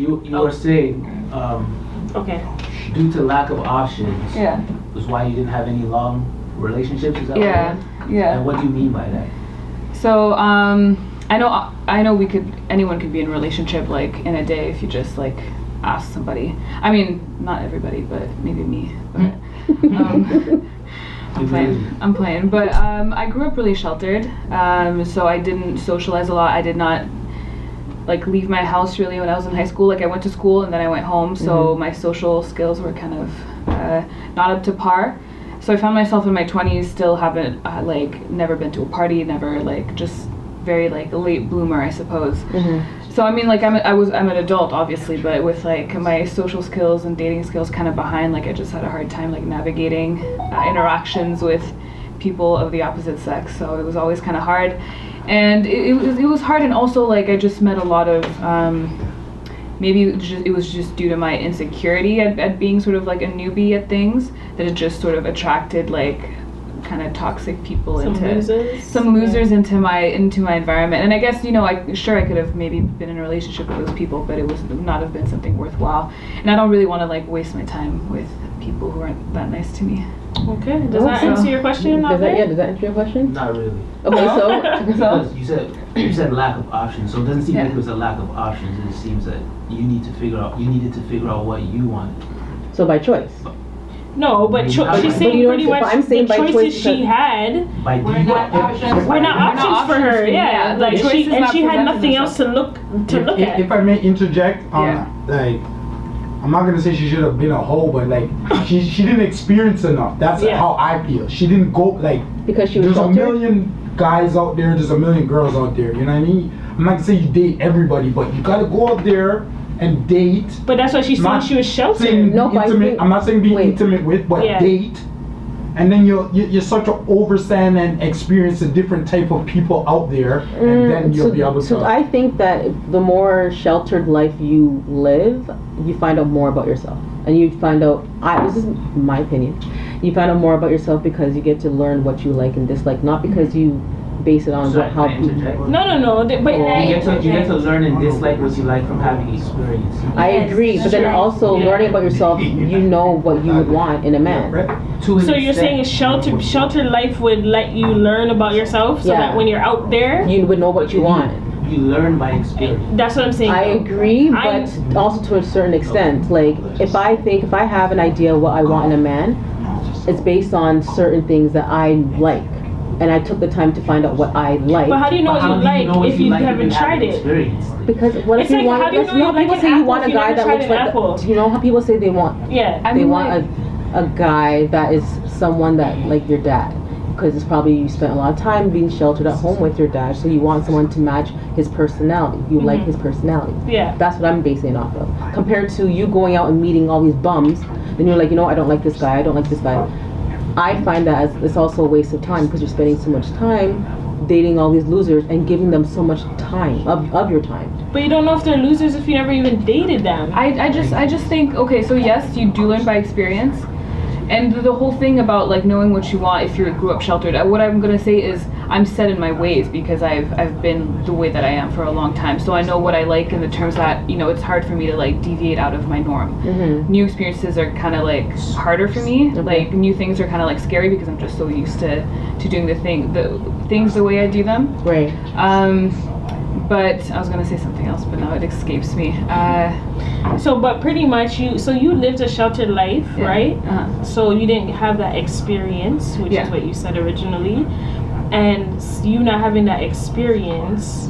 you you were saying um, Okay. due to lack of options Yeah. was why you didn't have any long relationships. Is that Yeah. What Yeah. and what do you mean by that? So um, I know I know we could anyone could be in a relationship like in a day if you just like ask somebody. I mean, not everybody, but maybe me. But um, I'm playing. I'm playing. But um, I grew up really sheltered, um, so I didn't socialize a lot. I did not like leave my house really when I was in high school. Like I went to school and then I went home, so my social skills were kind of uh, not up to par. So I found myself in my 20s, still haven't uh, like never been to a party, never like just very like late bloomer, I suppose. So I mean, like I'm a, I was I'm an adult obviously, but with like my social skills and dating skills kind of behind, like I just had a hard time like navigating uh, interactions with people of the opposite sex. So it was always kind of hard, and it, it was it was hard, and also like I just met a lot of. Um, maybe it, just, it was just due to my insecurity at, at being sort of like a newbie at things that it just sort of attracted like kind of toxic people Some into losers. some losers into my into my environment and i guess you know i sure i could have maybe been in a relationship with those people but it was not have been something worthwhile and i don't really want to like waste my time with people who aren't that nice to me Okay. Does that So- answer your question? Does that, yeah, does that answer your question? Not really. Okay, so so Because you said you said lack of options, so it doesn't seem Yeah. like it was a lack of options. It seems that you need to figure out you needed to figure out what you wanted. so by choice. No, but cho- But she's you saying pretty much I'm saying the choices choice she had By We're not options. were not We're not options for options her. Yeah, yeah. like she is and she had nothing else to look to if, look if, at. if I may interject, um, Yeah. like, I'm not gonna say she should have been a hoe, but like, she she didn't experience enough. That's Yeah. how I feel. She didn't go like. Because she was There's a million guys out there. There's a million girls out there. You know what I mean? I'm not gonna say you date everybody, but you gotta go out there and date. but that's why she's saying Not she was sheltered. saying No, be but I intimate. think- I'm not saying be wait. intimate with, but Yeah. date. And then you'll you, you're such to overstand and experience a different type of people out there, and then Mm, you'll so, be able to. so to. I think that the more sheltered life you live, you find out more about yourself, and you find out. I this is my opinion. You find out more about yourself because you get to learn what you like and dislike, not because you base it on Sorry, what, how. can I? No, no, no. th- But You get to you get to learn and dislike what you like from having experience. I Yes, agree, but then sure. also Yeah. learning about yourself, you know what you would want in a man. Right? So you're extent. saying sheltered sheltered life would let you learn about yourself, so Yeah. that when you're out there, You would know what you want. You learn by experience. that's what I'm saying. I agree, I- but also to a certain extent. Like, if I think, if I have an idea what I want in a man, it's based on certain things that I like. And I took the time to find out what I like. But how do you know But what how you do like know if you like haven't tried it? Experience. because what It's if you like, want? how do you let's- know like people say you want a guy that looks like. apple? The, you know how people say they want Yeah. I they mean, want like, a, a guy that is someone that like your dad because it's probably you spent a lot of time being sheltered at home with your dad so you want someone to match his personality you mm-hmm. like his personality Yeah. that's what i'm basing it off of compared to you going out and meeting all these bums then you're like you know i don't like this guy i don't like this guy i find that as, it's also a waste of time because you're spending so much time dating all these losers and giving them so much time of, of your time But you don't know if they're losers if you never even dated them. I, I just I just think okay so yes you do learn by experience and the whole thing about like knowing what you want if you grew up sheltered uh, what i'm going to say is i'm set in my ways because i've i've been the way that i am for a long time. So i know what i like in the terms that you know it's hard for me to like deviate out of my norm. New experiences are kind of like harder for me. Like new things are kind of like scary because i'm just so used to to doing the thing the things the way i do them. Right. Um but i was going to say something else but now it escapes me uh So, but pretty much you. So you lived a sheltered life, Yeah. right? uh-huh. So you didn't have that experience, which Yeah. is what you said originally, and you not having that experience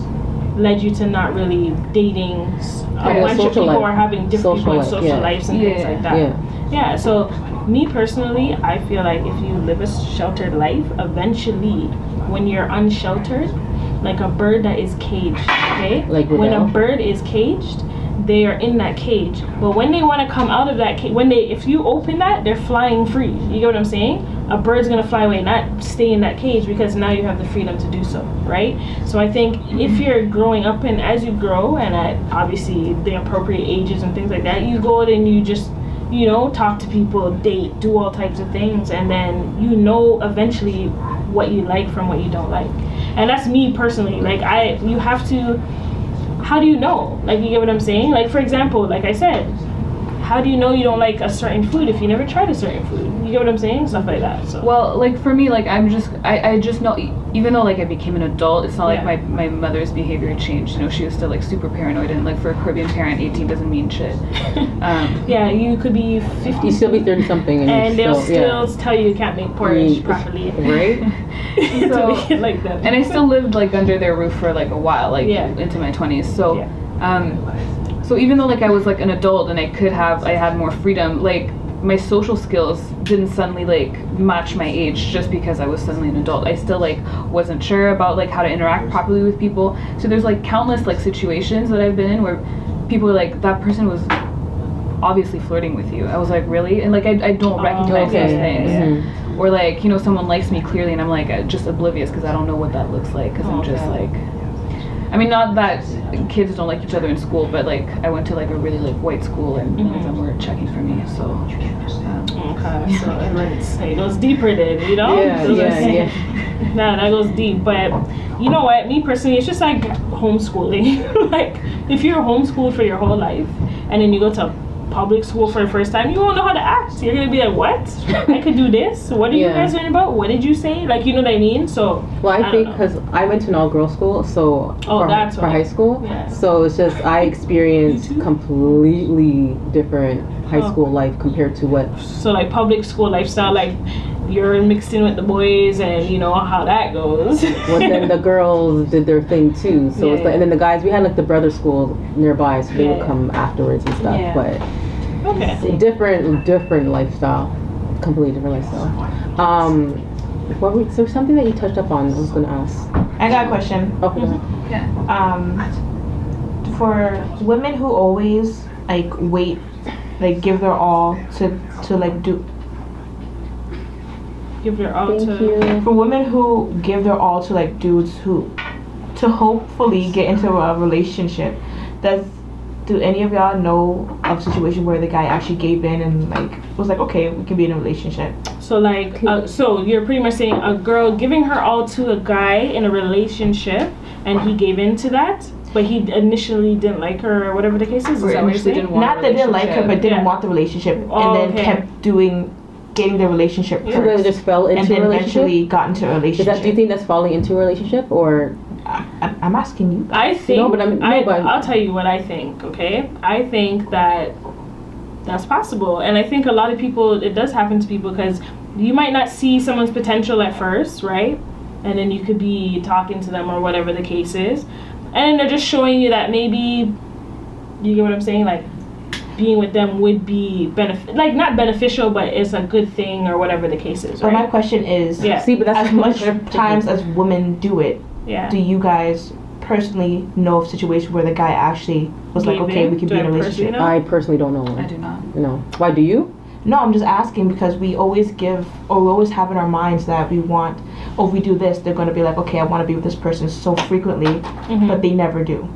led you to not really dating a Yeah, bunch of people life. or having different Social life, social lives and things like that. yeah Yeah, so me personally, I feel like if you live a sheltered life, eventually, when you're unsheltered, like a bird that is caged, okay? Like when a bird is caged, they are in that cage. But when they want to come out of that cage, when they, if you open that, they're flying free. You get what I'm saying? A bird's gonna fly away, not stay in that cage because now you have the freedom to do so, right? So I think if mm-hmm. you're growing up and as you grow and at obviously the appropriate ages and things like that, you go out and you just you know, talk to people, date, do all types of things, and then you know eventually what you like from what you don't like. And that's me personally. Like I, you have to how do you know? Like, you get what I'm saying? Like, for example, like I said, how do you know you don't like a certain food if you never tried a certain food? You get what I'm saying? Stuff like that. So. Well, like for me, like I'm just, I, I just know, e- even though like I became an adult, it's not like my, my mother's behavior changed. You know, she was still like super paranoid, and like for a Caribbean parent, 18 doesn't mean shit. Um, yeah, you could be 50 You still be thirty something, and, and they'll still, still tell you you can't make porridge Mm. properly. yeah, right? to So- make it like that. and I still lived like under their roof for like a while, like Yeah. into my 20s. So, Yeah. um, so even though like I was like an adult and I could have, I had more freedom, like my social skills didn't suddenly like match my age just because I was suddenly an adult. I still like wasn't sure about like how to interact properly with people. So there's like countless like situations that I've been in where people are like that person was obviously flirting with you. I was like, really? And like I, I don't Oh, recognize okay. those things. Mhm. Or like, you know, someone likes me clearly and I'm like just oblivious because I don't know what that looks like because I'm just Okay. like I mean, not that kids don't like each other in school, but like I went to like a really like white school and none of them were checking for me. So um, Okay, so it goes deeper then, you know? Yeah, So yeah, yeah. Nah, that goes deep. But you know what? Me personally, it's just like homeschooling. like, if you're homeschooled for your whole life and then you go to public school for the first time, you won't know how to act. You're gonna be like, what? I could do this? What are you guys learning about? What did you say? Like, you know what I mean? So, Well, I I think because I went to an all-girls school, so Oh, for, that's for high school, Yeah. so it's just I experienced completely different high Oh. school life compared to what. so like public school lifestyle, like you're mixed in with the boys and you know how that goes. Well, then the girls did their thing too. So Yeah, it's like, and then the guys, we had like the brother school nearby, so they Yeah. would come afterwards and stuff. Yeah. But okay. different, different lifestyle, completely different lifestyle. Um, what were, so something that you touched up on? I was gonna ask. I got a question. Okay. yeah. Um, for women who always like wait, like give their all to to like do Give their all Thank to. you. for women who give their all to like dudes who to hopefully get into a relationship. Does do any of y'all know of situation where the guy actually gave in and like was like, okay, we can be in a relationship? So like, uh, so you're pretty much saying a girl giving her all to a guy in a relationship, and he gave in to that, but he initially didn't like her or whatever the case is. Is that what you're saying? didn't want Not a that they didn't like her, but didn't Yeah. want the relationship, Oh, and then okay. kept doing, getting the relationship So they first, just fell and into then a relationship. eventually got into a Is relationship. that do you think that's falling into a relationship or? I, I'm asking you. I think. No, but I'm- no, I, but- I'll tell you what I think. Okay, I think that that's possible, and I think a lot of people it does happen to people because you might not see someone's potential at first, right? And then you could be talking to them or whatever the case is, and they're just showing you that maybe you get what I'm saying, like being with them would be benefit, like not beneficial, but it's a good thing or whatever the case is, But my question is, Yeah. See, but that's as much times as women do it, Yeah. do you guys personally know of situations where the guy actually was like, okay, we can Do be in a relationship? know? I personally don't know. I do not. No. Why do you? No, I'm just asking because we always give, or we always have in our minds that we want, oh, if we do this, they're going to be like, okay, I want to be with this person so frequently, Mhm. but they never do.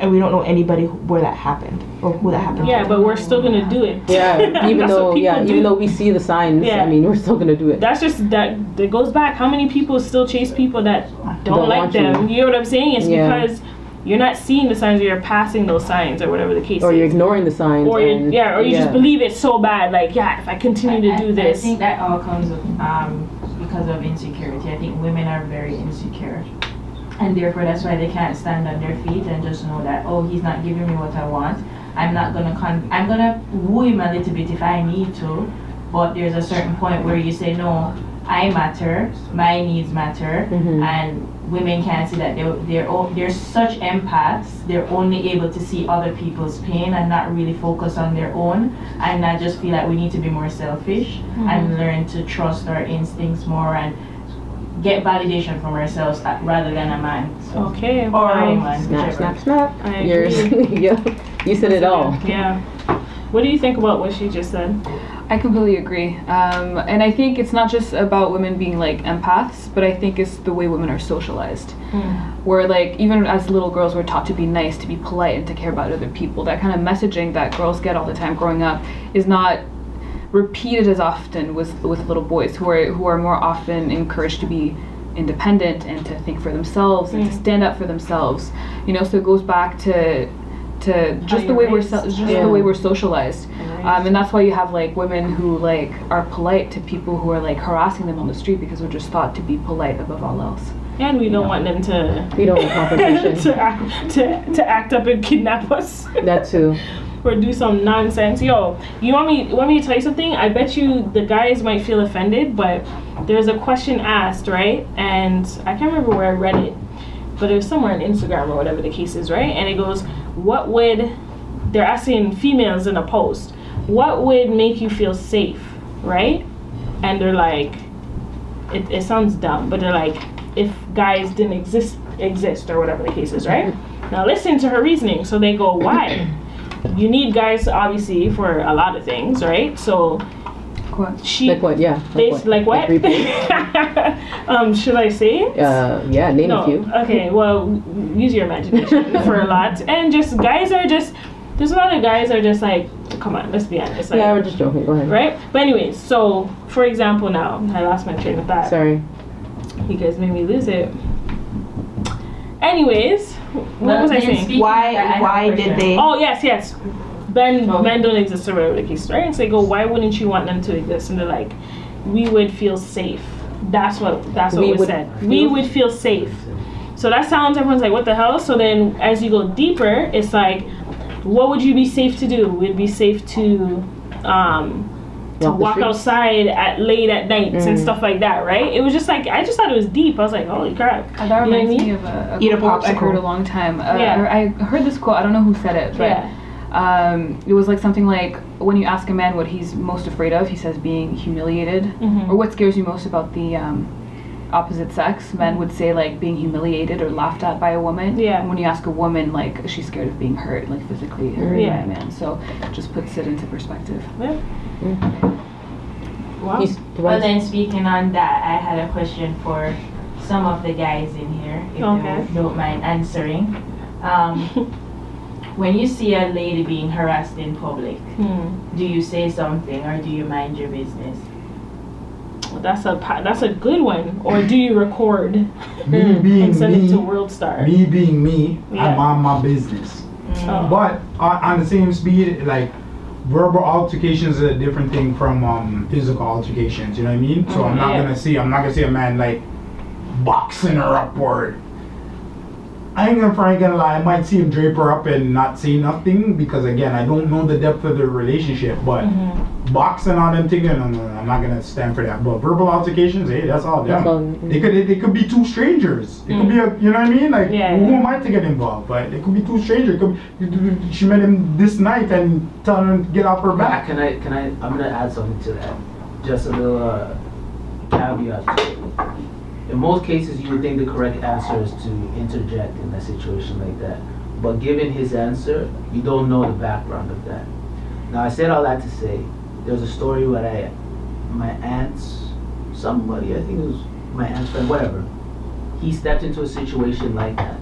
And we don't know anybody who- where that happened or who that happened yeah, to. but we're still gonna do it. Yeah. Even though, yeah, do. even though we see the signs, Yeah. I mean, we're still gonna do it. That's just that that goes back. How many people still chase people that don't, Don't like them? you. You. know what I'm saying? It's Yeah. because you're not seeing the signs, or you're passing those signs, or whatever the case Or you're ignoring the signs. Or you and, yeah, or you just believe it so bad, like yeah, if I continue to do I, this, I think that all comes um, because of insecurity. I think women are very insecure. And therefore, that's why they can't stand on their feet and just know that, oh, he's not giving me what I want. I'm not gonna con- I'm gonna woo him a little bit if I need to. But there's a certain point where you say, no, I matter, my needs matter, Mhm. and women can't see that they're they're o- they're such empaths. They're only able to see other people's pain and not really focus on their own. And I just feel like we need to be more selfish and learn to trust our instincts more and get validation from ourselves uh, rather than a man. So, okay, or a I, woman, Snap, whichever. snap, snap. I You're, yeah, you said it all. Yeah. What do you think about what she just said? I completely agree. Um, and I think it's not just about women being like empaths, but I think it's the way women are socialized. Where, like, even as little girls, we're taught to be nice, to be polite, and to care about other people. That kind of messaging that girls get all the time growing up is not repeated as often with with little boys who are who are more often encouraged to be independent and to think for themselves and to Mm. stand up for themselves. You know, so it goes back to to just the you're way we're so, just Yeah. the way we're socialized. Um, and that's why you have like women who like are polite to people who are like harassing them on the street because we're just thought to be polite above all else. And we don't want them to We don't want confrontation. to, act, to to act up and kidnap us that too. or do some nonsense. Yo, you want me want me to tell you something? I bet you the guys might feel offended, but there's a question asked, right? And I can't remember where I read it, but it was somewhere on Instagram or whatever the case is, right? And it goes, "What would?" They're asking females in a post, "What would make you feel safe?" Right? And they're like, it, it sounds dumb, but they're like, if guys didn't exist exist or whatever the case is, right? Now listen to her reasoning. So they go, why? You need guys obviously for a lot of things, right? So What? she Like what? Yeah. Bas- like what? three points? um, should I say? it? Uh, yeah. Name no. a few. Okay. Well, use your imagination for a lot, and just guys are just. There's a lot of guys are just like, come on, let's be honest. Like, Yeah, we're just joking. Go ahead. right? But anyways, so for example, now I lost my train of thought. Sorry. You guys made me lose it. Anyways, what Well, was I saying? Why I why did question. they? Oh yes, yes. Ben Oh. men don't exist or whatever the case, is, right? And so they go, why wouldn't you want them to exist? And they're like, we would feel safe. That's what that's what We was would said. We would feel safe. So that sounds everyone's like, what the hell? So then as you go deeper, it's like, what would you be safe to do? Would be safe to um to Walk the walk outside at late at nights and Mm. stuff like that, right? It was just like I just thought it was deep. I was like, holy crap. Uh, that You know reminds me of a, a Eat a quote I heard a long time. Uh, Yeah. I heard this quote. I don't know who said it, but Yeah. um, it was like something like when you ask a man what he's most afraid of, he says being humiliated, Mhm. or what scares you most about the um, opposite sex. Men would say like being humiliated or laughed at by a woman. Yeah. And when you ask a woman, like she's scared of being hurt, like physically hurt Yeah. by a man. So just puts it into perspective. Yeah. Mm. Wow. He's, Well, then speaking on that, I had a question for some of the guys in here, if Okay. you don't mind answering. Um, when you see a lady being harassed in public, Hmm. do you say something or do you mind your business? Well, that's a that's a good one. Or do you record Me being and send it to me, World Star? me being me, Yeah. I'm on my business. Oh. But on, on the same speed, like verbal altercations is a different thing from um, physical altercations. You know what I mean? So I'm not Yeah. gonna see. I'm not gonna see a man like boxing her up or. I ain't gonna probably gonna lie. I might see him drape her up and not say nothing because again, I don't know the depth of the relationship. But Mhm. boxing on them thing, no, no, no, I'm not gonna stand for that. But verbal altercations, hey, that's all That's them. all- They could, they, could be two strangers. It could be a, you know what I mean? Like, Yeah, who yeah. am I to get involved? But it could be two strangers. It could, she met him this night and tell him to get off her back. Can I, can I, I'm gonna add something to that. Just a little uh, caveat to it. In most cases, you would think the correct answer is to interject in a situation like that. But given his answer, you don't know the background of that. Now, I said all that to say, there's a story where I, my aunt's, somebody, I think it was my aunt's friend, whatever, he stepped into a situation like that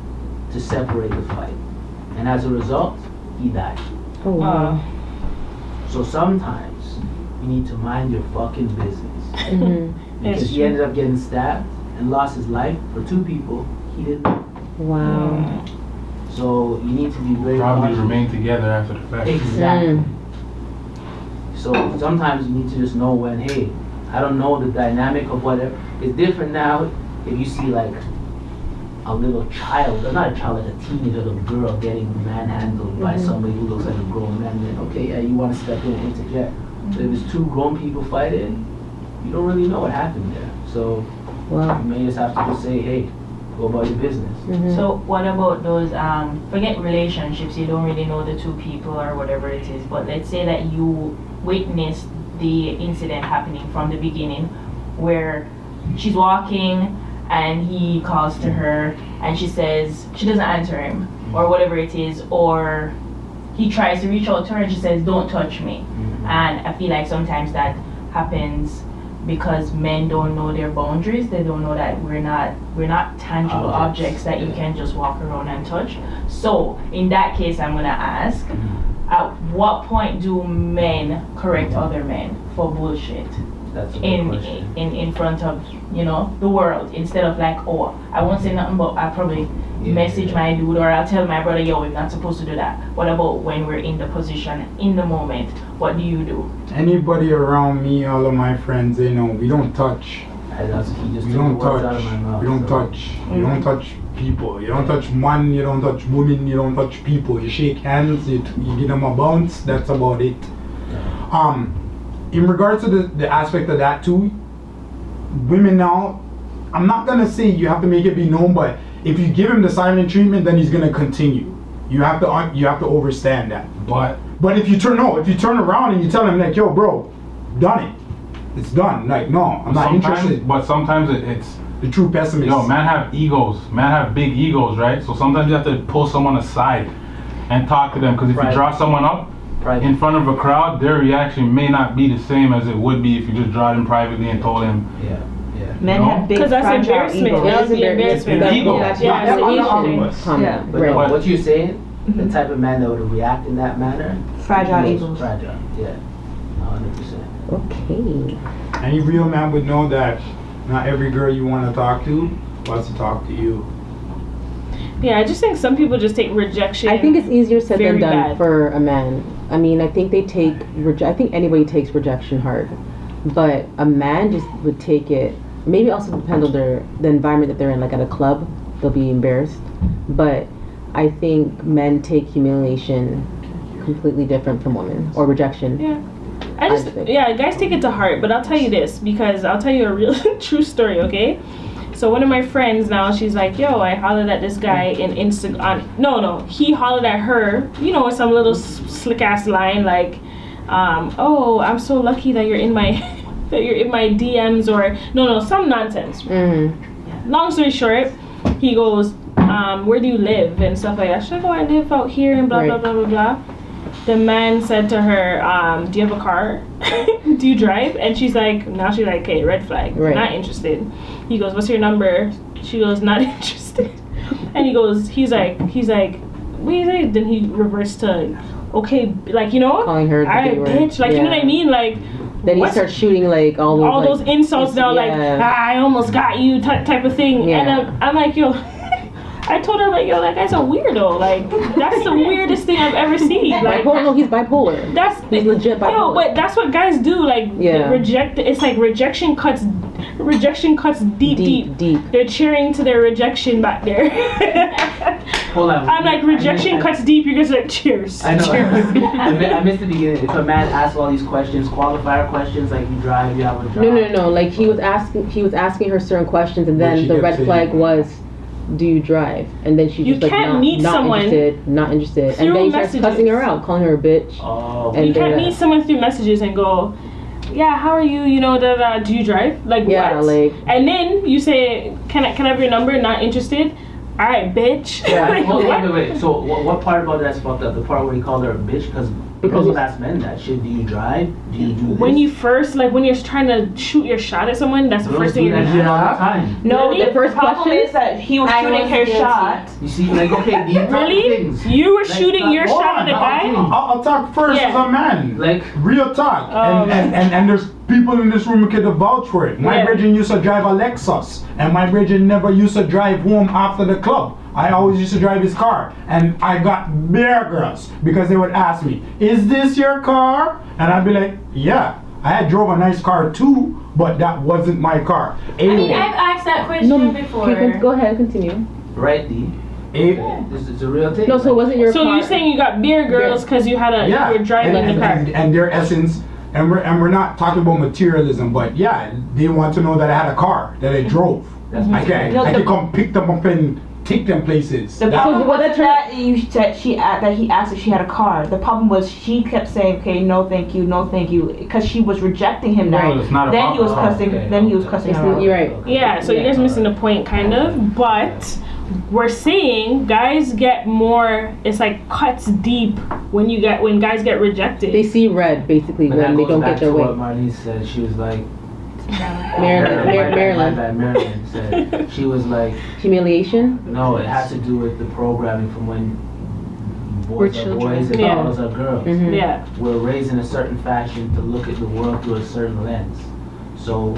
to separate the fight. And as a result, he died. Oh, wow. Uh, So sometimes you need to mind your fucking business. Mhm. Because he ended up getting stabbed and lost his life for two people. He didn't. Wow. So you need to be very Probably cautious. remain together after the fact. Exactly. Mm. So sometimes you need to just know when, hey, I don't know the dynamic of whatever. It's different now if you see like a little child, or not a child, like a teenager, little girl getting manhandled by Mhm. somebody who looks like a grown man. Then okay, yeah, you want to step in and interject. But if it's two grown people fighting, you don't really know what happened there. So Wow. you may just have to just say, hey, go about your business. Mhm. So what about those, um, forget relationships, you don't really know the two people or whatever it is, but let's say that you witnessed the incident happening from the beginning where she's walking and he calls to her and she says, she doesn't answer him or whatever it is, or he tries to reach out to her and she says, don't touch me. And I feel like sometimes that happens because men don't know their boundaries. They don't know that we're not we're not tangible Objects. objects, that you can just walk around and touch. So in that case, I'm gonna ask: Mhm. At what point do men correct other men for bullshit? That's a in, question. in in front of you know the world instead of like oh I won't say nothing but I probably Yeah, message yeah. my dude or I'll tell my brother yo we're not supposed to do that. What about when we're in the position in the moment? What do you do? Anybody around me, all of my friends, they know we don't touch. And that's, he just We don't words out of my touch. mouth. We don't so- touch. You don't touch people. You don't touch man. You don't touch women. You don't touch people. You shake hands. You, you give them a bounce. That's about it. Um, in regards to the, the aspect of that too, women now, I'm not gonna say you have to make it be known, but if you give him the silent treatment, then he's gonna continue. You have to you have to understand that. But But if you turn no, if you turn around and you tell him like, yo, bro, done it. It's done. Like, no, I'm not interested. but sometimes it, it's The true pessimist. yo, man have egos. Man have big egos, right? So sometimes you have to pull someone aside and talk to them because if Right. you draw someone up Private. in front of a crowd, their reaction may not be the same as it would be if you just draw them privately and told them. Yeah, yeah. Men No. have big Because that's fragile embarrassment. egos. That would be embarrassment. It's ego. That's Yeah, not it's the an Asian ego. comment. Yeah. But Right. no, what you're saying, the mm-hmm. type of man that would react in that manner, Fragile he was egos. Fragile, yeah, hundred percent. Okay. Any real man would know that not every girl you want to talk to wants to talk to you. Yeah, I just think some people just take rejection. I think it's easier said than done bad. for a man. I mean, I think they take reje- I think anybody takes rejection hard, but a man just would take it. Maybe also depends on their the environment that they're in. Like at a club, they'll be embarrassed, but I think men take humiliation completely different from women or rejection. Yeah. I just I yeah, guys take it to heart, but I'll tell you this because I'll tell you a real true story, okay? So one of my friends now, she's like, "Yo, I hollered at this guy in Insta on no, no, he hollered at her, you know, with some little s- slick ass line like, um, oh, I'm so lucky that you're in my that you're in my DMs or no, no, some nonsense. Mm. Long story short, he goes, um, where do you live and stuff like that. She's like, oh, I live out here and blah blah blah blah blah. The man said to her, um, do you have a car? do you drive? And she's like, now she's like, okay, red flag, Right. not interested. He goes, what's your number? She goes, not interested. And he goes, he's like, he's like, what do you say? Then he reverts to, okay, like you know, Calling her all right, bitch, like you know what I mean, like. Then he what? starts shooting like all those all like, those insults now, like ah, I almost got you type type of thing. Yeah. And I'm, I'm like, yo, I told her like, yo, that guy's a weirdo. Like that's the weirdest thing I've ever seen. Like bipolar. No, he's bipolar. that's He's legit Yo, bipolar. but that's what guys do. Like Yeah. reject. It's like rejection cuts. Rejection cuts deep, deep. deep, deep. They're cheering to their rejection back there. Hold on. I'm like I rejection missed- cuts deep. You're just like cheers. I know. Cheers. I, missed the beginning. If a man asks all these questions, qualifier questions like you drive, you have a job. No, no, no. Like he was asking, he was asking her certain questions, and then the red saying- flag was, "Do you drive?" And then she You just like can't not, meet not interested, not interested, and then he starts messages. cussing her out, calling her a bitch. Oh, And you can't meet someone through messages and go, yeah, how are you? You know, da da. Do you drive? Like Yeah, what? like- and then you say, can I can I have your number? Not interested. All right, bitch. Yeah, like, hold what? on, wait, wait. So what, what part about that's fucked up? The part where he called her a bitch? Because Because girls will ask men that shit. Do you drive? Do you do this? When you first like when you're trying to shoot your shot at someone, that's the Girls first do thing you're that gonna shit all the Yeah. time. No, Really? the first The problem question? is that he was I shooting was her guilty. shot. You see, like, okay, these type of Really? things. You were Like, shooting your Hold shot at on, the guy? I'll, I'll, I'll talk first Yeah. as a man. Like, Real talk. Oh. and, and, and, and there's people in this room who can vouch for it. My Yeah. Bridget used to drive a Lexus, and my Bridget never used to drive home after the club. I always used to drive his car, and I got bare girls because they would ask me, "Is this your car?" And I'd be like, "Yeah." I had drove a nice car too, but that wasn't my car. I mean, I've asked that question No, before. you can go ahead, continue. right, D. a- This is a real thing. No, so it wasn't your car. So car. you're saying you got beer girls because you had a yeah, you were driving and, the car. and, and their essence, and we're and we're not talking about materialism, but yeah, they want to know that I had a car that I drove. That's I can No, I the- can come pick them up and take them places. The That- problem what wasn't that that you said she a- that he asked if she had a car. The problem was she kept saying, "Okay, no, thank you, no, thank you," because she was rejecting him now. Well, it's not then about he was oh, cussing. Okay, then he was cussing It's her not- out. you're right. Yeah, so you guys missing the point, kind of. But we're seeing guys get more. It's like cuts deep when you get when guys get rejected. They see red basically But when they don't back get their to way. what Marlene said. She was like, Maryland, My Mar- Maryland. My Maryland said. She was like, Humiliation. no, it has to do with the programming from when boys We're are children. boys and Yeah. girls are girls. Mhm. yeah. We're raised in a certain fashion to look at the world through a certain lens. So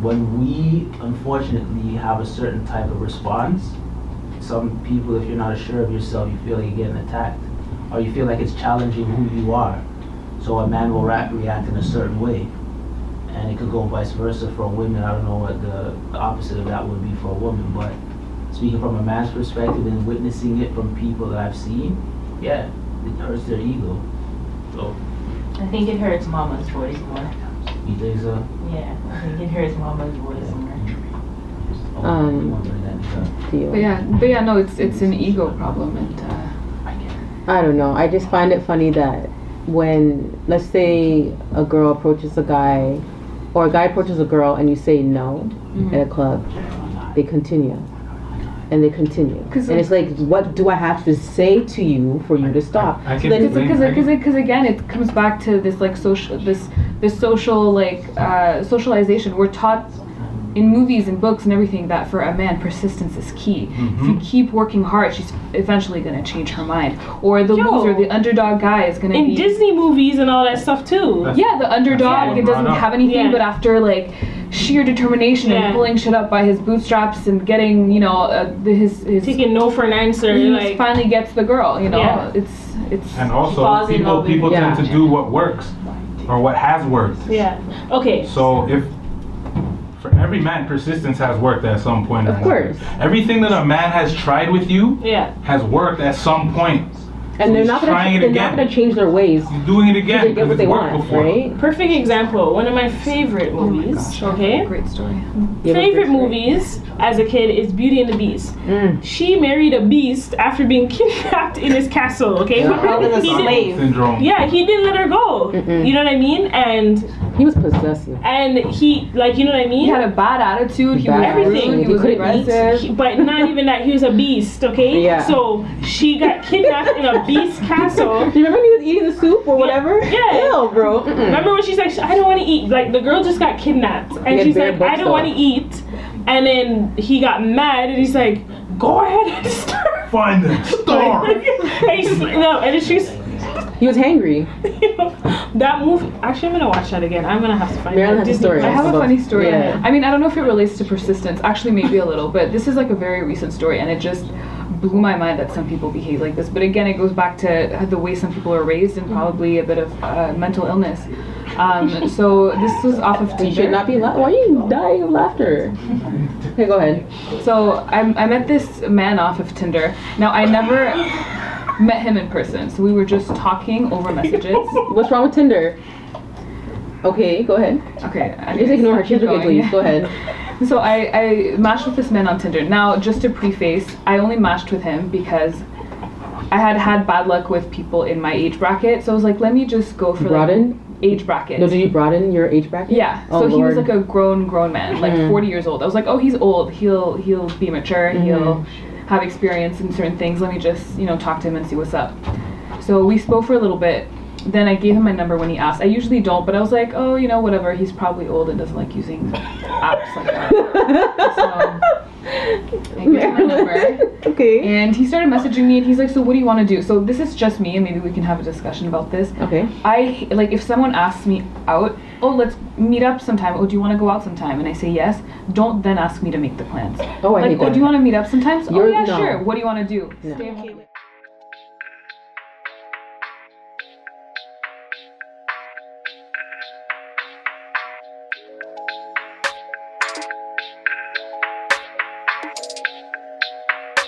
when we unfortunately have a certain type of response, some people, if you're not sure of yourself, you feel like you're getting attacked, or you feel like it's challenging who you are. So a man will ra- react in a certain way, and it could go vice versa for women. I don't know what the, the opposite of that would be for a woman, but speaking from a man's perspective and witnessing it from people that I've seen, yeah, it hurts their ego. So I think it hurts mama's voice more. you think so? Yeah, I think it hurts mama's voice more. Oh, Um, you want to bring that up? Theo. But yeah, but yeah, no, it's it's an ego problem, and uh, I don't know. I just find it funny that when, let's say, a girl approaches a guy, or a guy approaches a girl, and you say no at a club, they continue, and they continue, and it's like, what do I have to say to you for you to stop? I can then- because because because because again, it comes back to this like social this this social like uh, socialization. We're taught in movies and books and everything that for a man persistence is key. If you keep working hard, she's eventually gonna change her mind. Or the Yo. loser, the underdog guy is gonna In be Disney movies and all that stuff too. That's- Yeah, the underdog it doesn't have anything, Yeah. but after like sheer determination Yeah. and pulling shit up by his bootstraps and getting, you know, uh, the, his his Taking no for an answer, he like finally gets the girl. You know, Yeah. it's it's. And also, people people it. tend Yeah. to do what works or what has worked. yeah. Okay. So if for every man, persistence has worked at some point. Of his life. course. Everything that a man has tried with you Yeah. has worked at some point. and they're not gonna, trying it they're again. not gonna change their ways. You're doing it again They get what they want, before. right? Perfect example. One of my favorite Oh my movies. gosh. Okay. Great story. You Favorite first rate. movies as a kid is Beauty and the Beast. Mm. She married a beast after being kidnapped in his castle. Okay. Yeah. Held as a He didn't- slave. Syndrome. Yeah, he didn't let her go. Mm-mm. You know what I mean? And He was possessive. and he like you know what I mean? He had a bad attitude. He Bad was Everything. rude, He He was couldn't eat. He- but not even that he was a beast, okay? Yeah. So she got kidnapped in a beast castle. Do you remember when he was eating the soup or whatever? Yeah. Ew, bro. Mm-mm. Remember when she's like, I don't want to eat? Like the girl just got kidnapped, and she's like, I don't want to eat. And then he got mad, and he's like, Go ahead and start. Find it. Star. and he's, no, and she's, He was hangry. that movie. Actually, I'm gonna watch that again. I'm gonna have to find Marilyn that has a story. I have a funny story. yeah. I mean, I don't know if it relates to persistence. Actually, maybe a little, but this is like a very recent story, and it just blew my mind that some people behave like this. But again, it goes back to the way some people are raised and probably a bit of uh, mental illness. Um, so this was off of Tinder. You should not be la- Why are you dying of laughter? Okay, go ahead. So I, I met this man off of Tinder. Now I never met him in person, so we were just talking over messages. What's wrong with Tinder? Okay, go ahead. Okay, Just ignore her. She's okay, please. Go ahead. So I, I matched with this man on Tinder. Now, just to preface, I only matched with him because I had had bad luck with people in my age bracket. So I was like, let me just go for like, age bracket. No, did you broaden your age bracket? yeah. Oh, so he was like a grown, grown man, like Mhm. 40 years old. I was like, oh, he's old. He'll he'll be mature. Mm-hmm. He'll have experience in certain things. Let me just you know talk to him and see what's up. So we spoke for a little bit. Then I gave him my number when he asked. I usually don't, but I was like, oh, you know, whatever. He's probably old and doesn't like using apps like that. So I gave him my number. okay. And he started messaging me and he's like, So what do you want to do? So this is just me and maybe we can have a discussion about this. Okay. I like if someone asks me out, oh let's meet up sometime. Oh, do you want to go out sometime? And I say yes. Don't then ask me to make the plans. Oh, I like, hate oh, that. do you want to meet up sometimes? oh You're- yeah, no. sure. What do you want to do? No. Stay home.